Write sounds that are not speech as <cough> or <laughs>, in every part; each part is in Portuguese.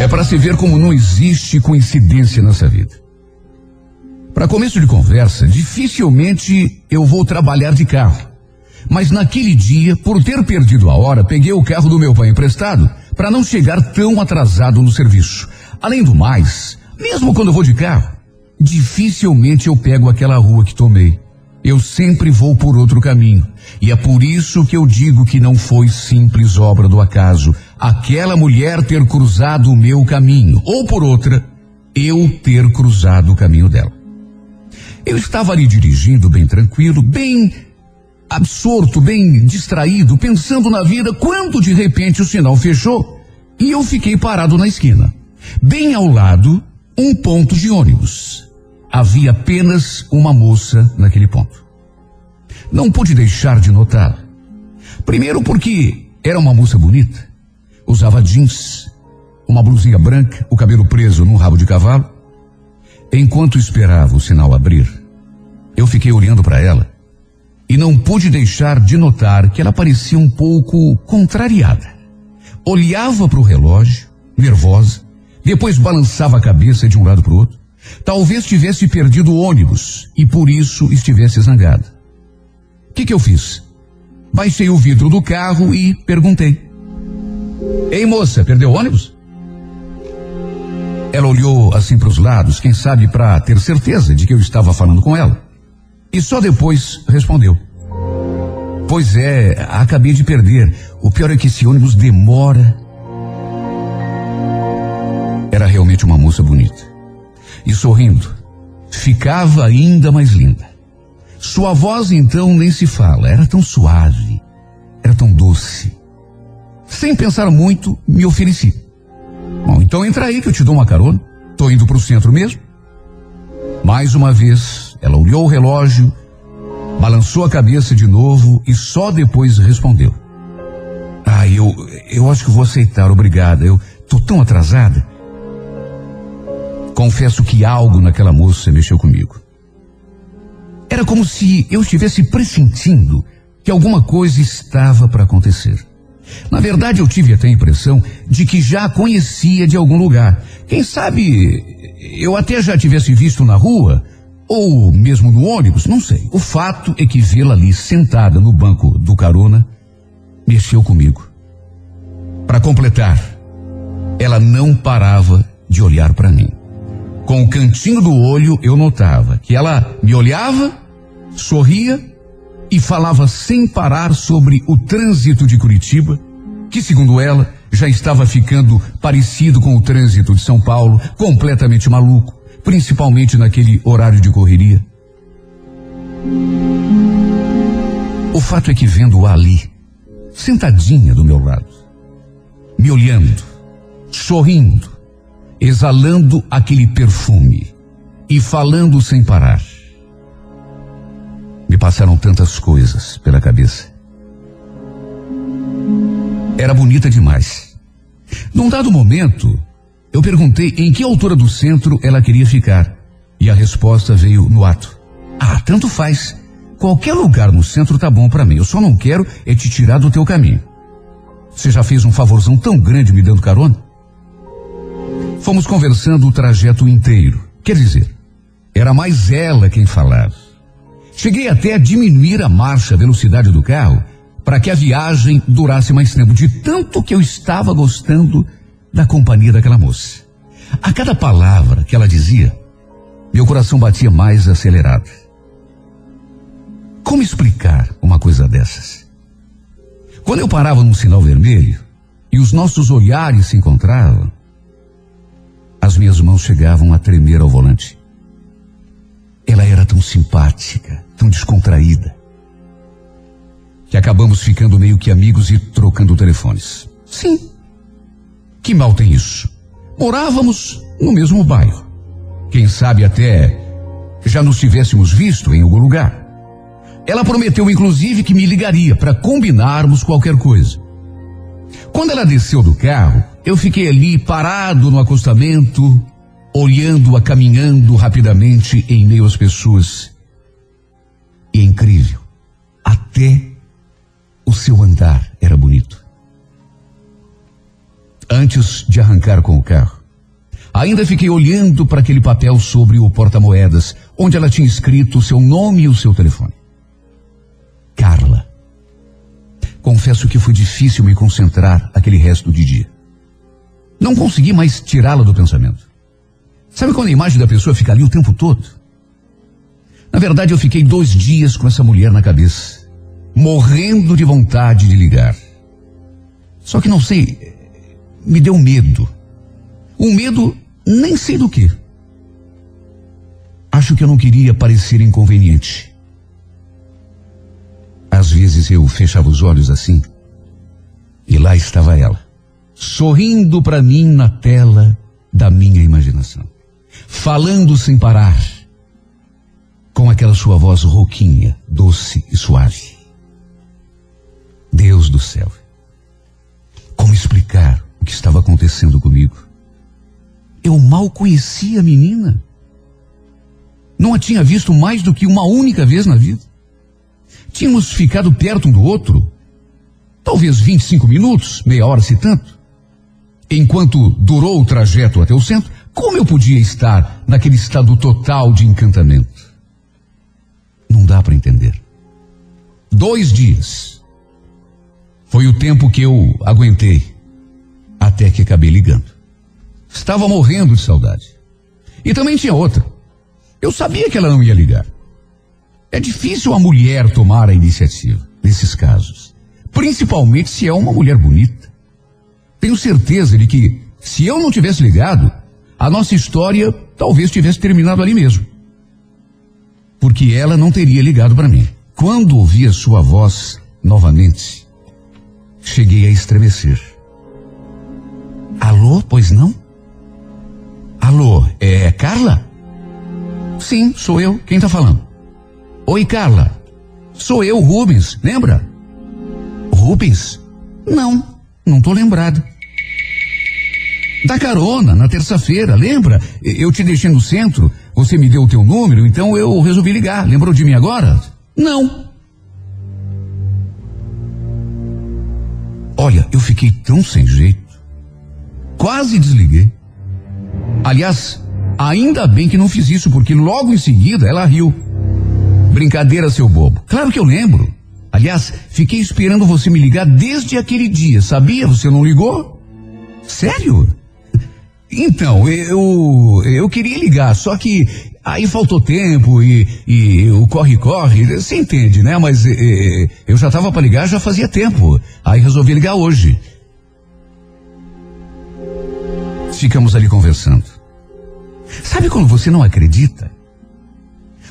É para se ver como não existe coincidência nessa vida. Para começo de conversa, dificilmente eu vou trabalhar de carro. Mas naquele dia, por ter perdido a hora, peguei o carro do meu pai emprestado para não chegar tão atrasado no serviço. Além do mais, mesmo quando vou de carro, dificilmente eu pego aquela rua que tomei. Eu sempre vou por outro caminho. E é por isso que eu digo que não foi simples obra do acaso aquela mulher ter cruzado o meu caminho, ou por outra, eu ter cruzado o caminho dela. Eu estava ali dirigindo bem tranquilo, bem absorto, bem distraído, pensando na vida, quando de repente o sinal fechou e eu fiquei parado na esquina. Bem ao lado, um ponto de ônibus. Havia apenas uma moça naquele ponto. Não pude deixar de notar. Primeiro porque era uma moça bonita, usava jeans, uma blusinha branca, o cabelo preso num rabo de cavalo. Enquanto esperava o sinal abrir, eu fiquei olhando para ela e não pude deixar de notar que ela parecia um pouco contrariada. Olhava para o relógio, nervosa, depois balançava a cabeça de um lado para o outro. Talvez tivesse perdido o ônibus e por isso estivesse zangada. O que, que eu fiz? Baixei o vidro do carro e perguntei: Ei moça, perdeu o ônibus? Ela olhou assim para os lados, quem sabe para ter certeza de que eu estava falando com ela. E só depois respondeu. Pois é, acabei de perder. O pior é que esse ônibus demora. Era realmente uma moça bonita. E sorrindo, ficava ainda mais linda. Sua voz então nem se fala, era tão suave, era tão doce. Sem pensar muito, me ofereci. Bom, então entra aí que eu te dou uma carona. Tô indo para o centro mesmo. Mais uma vez, ela olhou o relógio, balançou a cabeça de novo e só depois respondeu. Ah, eu, eu acho que vou aceitar, obrigada. Eu tô tão atrasada. Confesso que algo naquela moça mexeu comigo. Era como se eu estivesse pressentindo que alguma coisa estava para acontecer. Na verdade, eu tive até a impressão de que já a conhecia de algum lugar. Quem sabe eu até já tivesse visto na rua, ou mesmo no ônibus, não sei. O fato é que vê-la ali sentada no banco do carona mexeu comigo. Para completar, ela não parava de olhar para mim. Com o cantinho do olho eu notava que ela me olhava, sorria e falava sem parar sobre o trânsito de Curitiba, que segundo ela já estava ficando parecido com o trânsito de São Paulo, completamente maluco, principalmente naquele horário de correria. O fato é que vendo-a ali, sentadinha do meu lado, me olhando, sorrindo, exalando aquele perfume e falando sem parar, me passaram tantas coisas pela cabeça. Era bonita demais. Num dado momento, eu perguntei em que altura do centro ela queria ficar. E a resposta veio no ato. Ah, tanto faz. Qualquer lugar no centro tá bom para mim. Eu só não quero é te tirar do teu caminho. Você já fez um favorzão tão grande me dando carona? Fomos conversando o trajeto inteiro. Quer dizer, era mais ela quem falava. Cheguei até a diminuir a marcha, a velocidade do carro, para que a viagem durasse mais tempo, de tanto que eu estava gostando da companhia daquela moça. A cada palavra que ela dizia, meu coração batia mais acelerado. Como explicar uma coisa dessas? Quando eu parava num sinal vermelho e os nossos olhares se encontravam, as minhas mãos chegavam a tremer ao volante. Ela era tão simpática, tão descontraída, que acabamos ficando meio que amigos e trocando telefones. Sim. Que mal tem isso? Morávamos no mesmo bairro. Quem sabe até já nos tivéssemos visto em algum lugar. Ela prometeu inclusive que me ligaria para combinarmos qualquer coisa. Quando ela desceu do carro, eu fiquei ali parado no acostamento, olhando-a caminhando rapidamente em meio às pessoas. E é incrível, até o seu andar era bonito. Antes de arrancar com o carro, ainda fiquei olhando para aquele papel sobre o porta-moedas, onde ela tinha escrito o seu nome e o seu telefone. Carla. Confesso que foi difícil me concentrar aquele resto de dia. Não consegui mais tirá-la do pensamento. Sabe quando a imagem da pessoa fica ali o tempo todo? Na verdade, eu fiquei dois dias com essa mulher na cabeça, morrendo de vontade de ligar. Só que não sei, me deu medo. Um medo nem sei do que. Acho que eu não queria parecer inconveniente. Às vezes eu fechava os olhos assim, e lá estava ela, sorrindo para mim na tela da minha imaginação, falando sem parar, com aquela sua voz rouquinha, doce e suave. Deus do céu, como explicar o que estava acontecendo comigo? Eu mal conhecia a menina. Não a tinha visto mais do que uma única vez na vida. Tínhamos ficado perto um do outro, talvez 25 minutos, meia hora se tanto. Enquanto durou o trajeto até o centro, como eu podia estar naquele estado total de encantamento? Não dá para entender. Dois dias. Foi o tempo que eu aguentei até que acabei ligando. Estava morrendo de saudade. E também tinha outra. Eu sabia que ela não ia ligar. É difícil a mulher tomar a iniciativa nesses casos, principalmente se é uma mulher bonita. Tenho certeza de que, se eu não tivesse ligado, a nossa história talvez tivesse terminado ali mesmo. Porque ela não teria ligado para mim. Quando ouvi a sua voz novamente, cheguei a estremecer. Alô, pois não? Alô, é Carla? Sim, sou eu. Quem tá falando? Oi, Carla. Sou eu, Rubens, lembra? Rubens? Não, não tô lembrado. Da carona, na terça-feira, lembra? Eu te deixei no centro, você me deu o teu número, então eu resolvi ligar. Lembrou de mim agora? Não. Olha, eu fiquei tão sem jeito. Quase desliguei. Aliás, ainda bem que não fiz isso, porque logo em seguida ela riu. Brincadeira, seu bobo. Claro que eu lembro. Aliás, fiquei esperando você me ligar desde aquele dia, sabia? Você não ligou? Sério? Então, eu eu queria ligar, só que aí faltou tempo e, e o corre-corre, você entende, né? Mas e, eu já estava para ligar já fazia tempo. Aí resolvi ligar hoje. Ficamos ali conversando. Sabe quando você não acredita?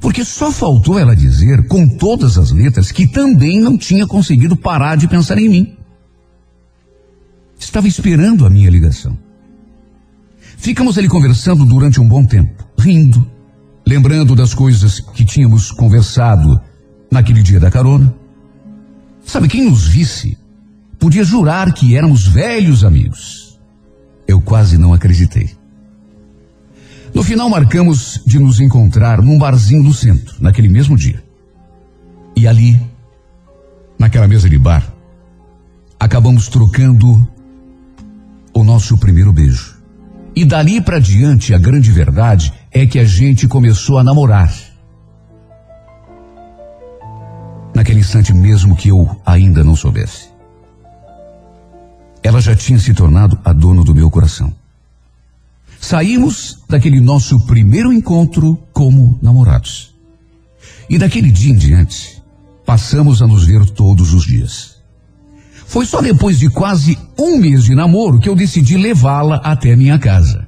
Porque só faltou ela dizer, com todas as letras, que também não tinha conseguido parar de pensar em mim. Estava esperando a minha ligação. Ficamos ali conversando durante um bom tempo, rindo, lembrando das coisas que tínhamos conversado naquele dia da carona. Sabe, quem nos visse podia jurar que éramos velhos amigos. Eu quase não acreditei. No final, marcamos de nos encontrar num barzinho do centro, naquele mesmo dia. E ali, naquela mesa de bar, acabamos trocando o nosso primeiro beijo. E dali para diante, a grande verdade é que a gente começou a namorar. Naquele instante mesmo que eu ainda não soubesse. Ela já tinha se tornado a dona do meu coração. Saímos daquele nosso primeiro encontro como namorados. E daquele dia em diante, passamos a nos ver todos os dias. Foi só depois de quase um mês de namoro que eu decidi levá-la até minha casa.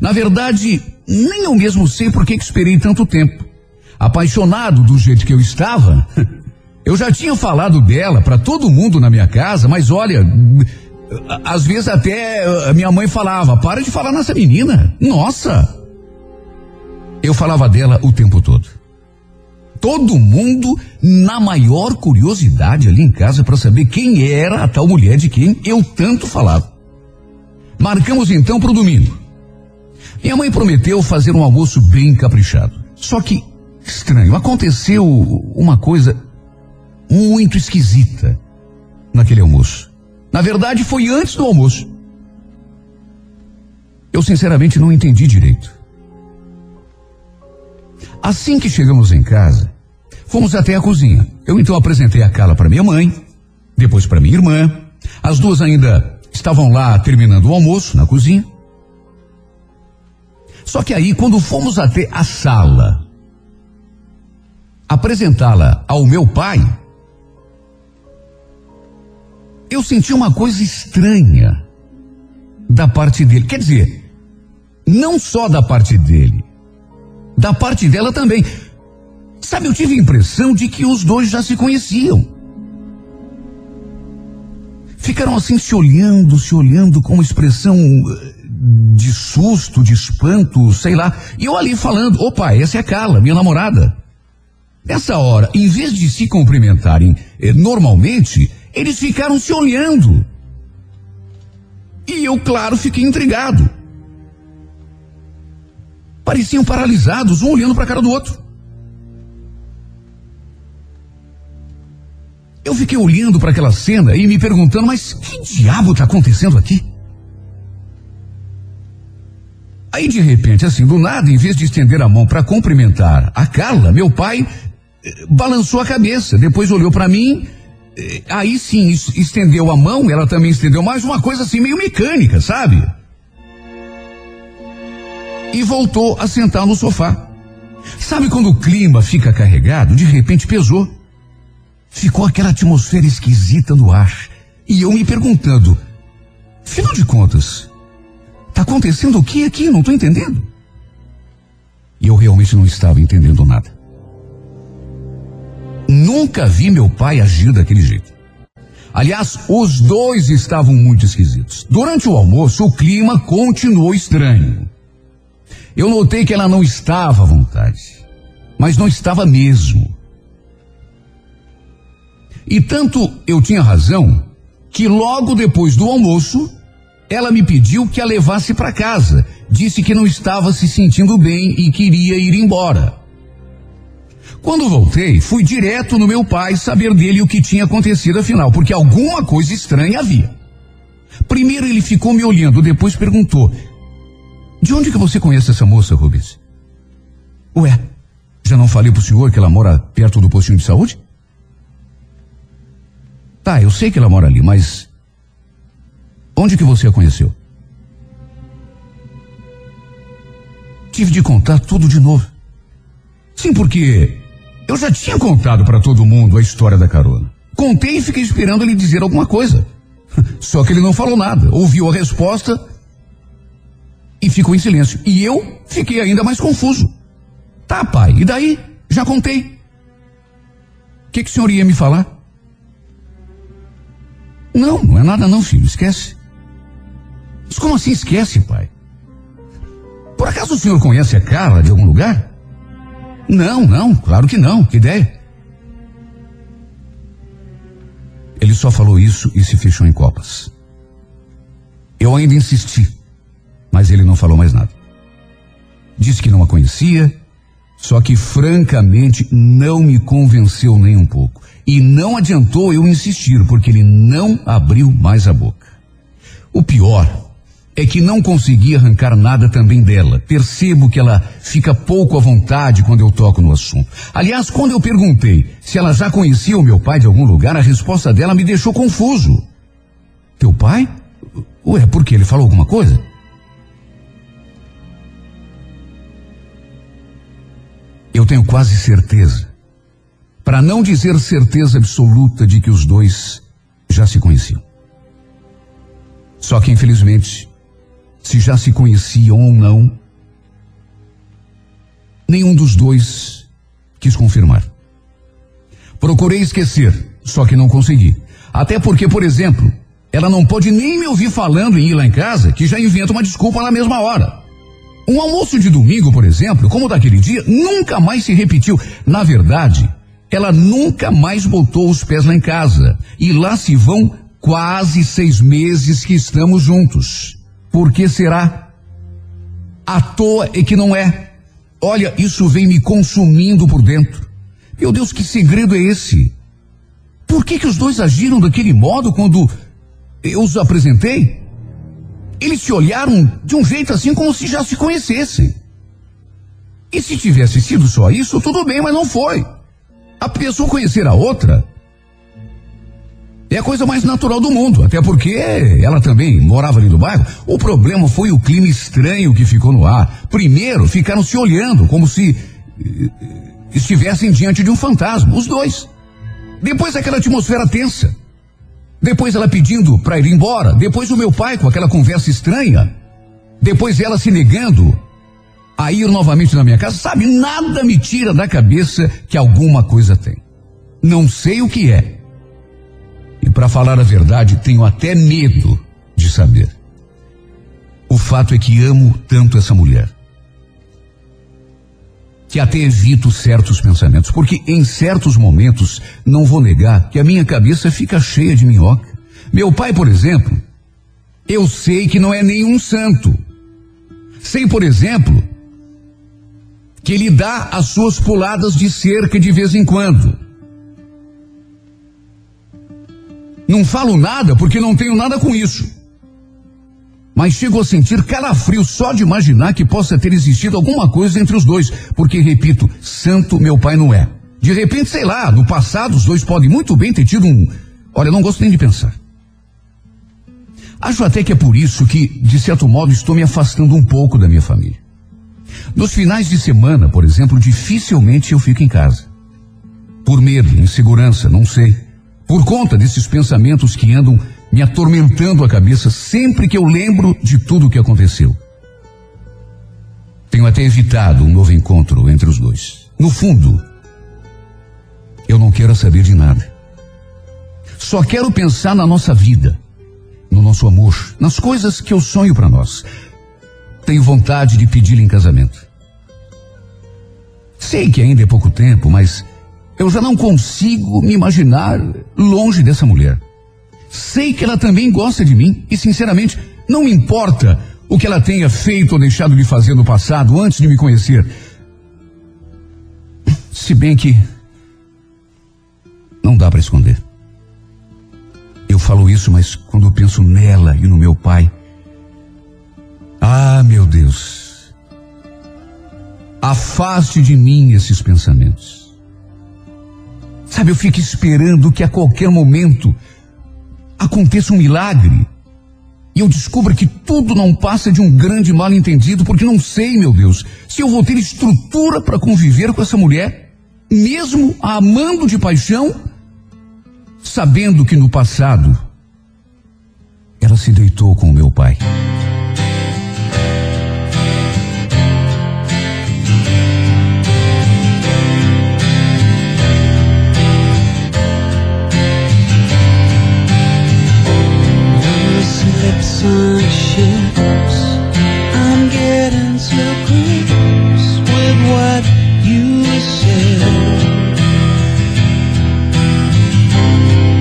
Na verdade, nem eu mesmo sei por que esperei tanto tempo. Apaixonado do jeito que eu estava, <laughs> eu já tinha falado dela para todo mundo na minha casa, mas olha, às vezes até a minha mãe falava: para de falar nessa menina. Nossa! Eu falava dela o tempo todo. Todo mundo na maior curiosidade ali em casa para saber quem era a tal mulher de quem eu tanto falava. Marcamos então para o domingo. Minha mãe prometeu fazer um almoço bem caprichado. Só que, estranho, aconteceu uma coisa muito esquisita naquele almoço. Na verdade, foi antes do almoço. Eu sinceramente não entendi direito. Assim que chegamos em casa, fomos até a cozinha. Eu então apresentei a Carla para minha mãe, depois para minha irmã. As duas ainda estavam lá terminando o almoço na cozinha. Só que aí, quando fomos até a sala, apresentá-la ao meu pai, eu senti uma coisa estranha da parte dele. Quer dizer, não só da parte dele, da parte dela também. Sabe, eu tive a impressão de que os dois já se conheciam. Ficaram assim se olhando, se olhando com uma expressão eh, de susto, de espanto, sei lá. E eu ali falando, opa, essa é a Carla, minha namorada. Nessa hora, em vez de se cumprimentarem eh, normalmente, eles ficaram se olhando. E eu, claro, fiquei intrigado. Pareciam paralisados, um olhando para a cara do outro. Eu fiquei olhando para aquela cena e me perguntando, mas que diabo está acontecendo aqui? Aí de repente, assim, do nada, em vez de estender a mão para cumprimentar a Carla, meu pai eh, balançou a cabeça, depois olhou para mim é, aí sim estendeu a mão, ela também estendeu mais, uma coisa assim meio mecânica, sabe? E voltou a sentar no sofá. Sabe quando o clima fica carregado? De repente pesou. Ficou aquela atmosfera esquisita no ar. E eu me perguntando, afinal de contas, tá acontecendo o que aqui? Não tô entendendo. E eu realmente não estava entendendo nada. Nunca vi meu pai agir daquele jeito. Aliás, os dois estavam muito esquisitos. Durante o almoço, o clima continuou estranho. Eu notei que ela não estava à vontade, mas não estava mesmo. E tanto eu tinha razão que logo depois do almoço, ela me pediu que a levasse para casa. Disse que não estava se sentindo bem e queria ir embora. Quando voltei, fui direto no meu pai saber dele o que tinha acontecido afinal, porque alguma coisa estranha havia. Primeiro ele ficou me olhando, depois perguntou: De onde que você conhece essa moça, Rubens? Ué, já não falei pro senhor que ela mora perto do postinho de saúde? Tá, eu sei que ela mora ali, mas onde que você a conheceu? Tive de contar tudo de novo. Sim, porque eu já tinha contado para todo mundo a história da carona. Contei e fiquei esperando ele dizer alguma coisa. <laughs> Só que ele não falou nada. Ouviu a resposta e ficou em silêncio. E eu fiquei ainda mais confuso. Tá, pai, e daí? Já contei. O que, que o senhor ia me falar? Não, não é nada não, filho, esquece. Mas como assim esquece, pai? Por acaso o senhor conhece a Carla de algum lugar? Não, não, claro que não. Que ideia? Ele só falou isso e se fechou em copas. Eu ainda insisti, mas ele não falou mais nada. Disse que não a conhecia, só que francamente não me convenceu nem um pouco. E não adiantou eu insistir, porque ele não abriu mais a boca. O pior é que não consegui arrancar nada também dela. Percebo que ela fica pouco à vontade quando eu toco no assunto. Aliás, quando eu perguntei se ela já conhecia o meu pai de algum lugar, a resposta dela me deixou confuso. Teu pai? Ué, por que? Ele falou alguma coisa? Eu tenho quase certeza, para não dizer certeza absoluta de que os dois já se conheciam. Só que, infelizmente, se já se conheciam ou não. Nenhum dos dois quis confirmar. Procurei esquecer, só que não consegui. Até porque, por exemplo, ela não pode nem me ouvir falando em ir lá em casa, que já inventa uma desculpa na mesma hora. Um almoço de domingo, por exemplo, como daquele dia, nunca mais se repetiu. Na verdade, ela nunca mais botou os pés lá em casa. E lá se vão quase seis meses que estamos juntos. Por que será? À toa é que não é. Olha, isso vem me consumindo por dentro. Meu Deus, que segredo é esse? Por que que os dois agiram daquele modo quando eu os apresentei? Eles se olharam de um jeito assim como se já se conhecessem. E se tivesse sido só isso, tudo bem, mas não foi. A pessoa conhecer a outra é a coisa mais natural do mundo, até porque ela também morava ali no bairro. O problema foi o clima estranho que ficou no ar. Primeiro, ficaram se olhando como se eh, estivessem diante de um fantasma, os dois. Depois aquela atmosfera tensa. Depois ela pedindo para ir embora. Depois o meu pai com aquela conversa estranha. Depois ela se negando a ir novamente na minha casa. Sabe, nada me tira da cabeça que alguma coisa tem. Não sei o que é. E para falar a verdade, tenho até medo de saber. O fato é que amo tanto essa mulher. Que até evito certos pensamentos, porque em certos momentos, não vou negar que a minha cabeça fica cheia de minhoca. Meu pai, por exemplo, eu sei que não é nenhum santo. Sei, por exemplo, que ele dá as suas puladas de cerca de vez em quando. Não falo nada porque não tenho nada com isso. Mas chego a sentir calafrio só de imaginar que possa ter existido alguma coisa entre os dois, porque, repito, santo meu pai não é. De repente, sei lá, no passado os dois podem muito bem ter tido um. Olha, não gosto nem de pensar. Acho até que é por isso que, de certo modo, estou me afastando um pouco da minha família. Nos finais de semana, por exemplo, dificilmente eu fico em casa. Por medo, insegurança, não sei por conta desses pensamentos que andam me atormentando a cabeça sempre que eu lembro de tudo o que aconteceu. Tenho até evitado um novo encontro entre os dois. No fundo, eu não quero saber de nada. Só quero pensar na nossa vida, no nosso amor, nas coisas que eu sonho para nós. Tenho vontade de pedi-la em casamento. Sei que ainda é pouco tempo, mas eu já não consigo me imaginar longe dessa mulher. Sei que ela também gosta de mim e, sinceramente, não me importa o que ela tenha feito ou deixado de fazer no passado antes de me conhecer. Se bem que não dá para esconder. Eu falo isso, mas quando eu penso nela e no meu pai, ah, meu Deus, afaste de mim esses pensamentos. Sabe, eu fico esperando que a qualquer momento aconteça um milagre. E eu descubro que tudo não passa de um grande mal entendido, porque não sei, meu Deus, se eu vou ter estrutura para conviver com essa mulher, mesmo a amando de paixão, sabendo que no passado ela se deitou com o meu pai. I'm getting so grips with what you said.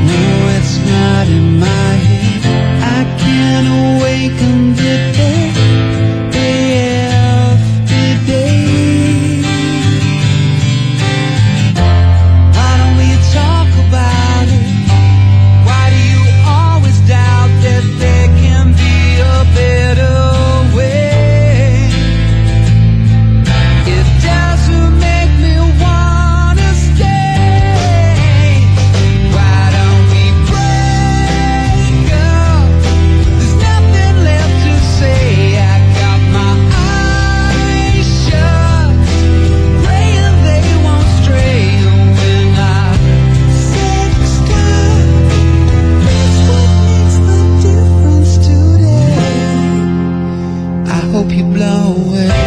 No, it's not in my head. I can't awaken the dead. hope you blow away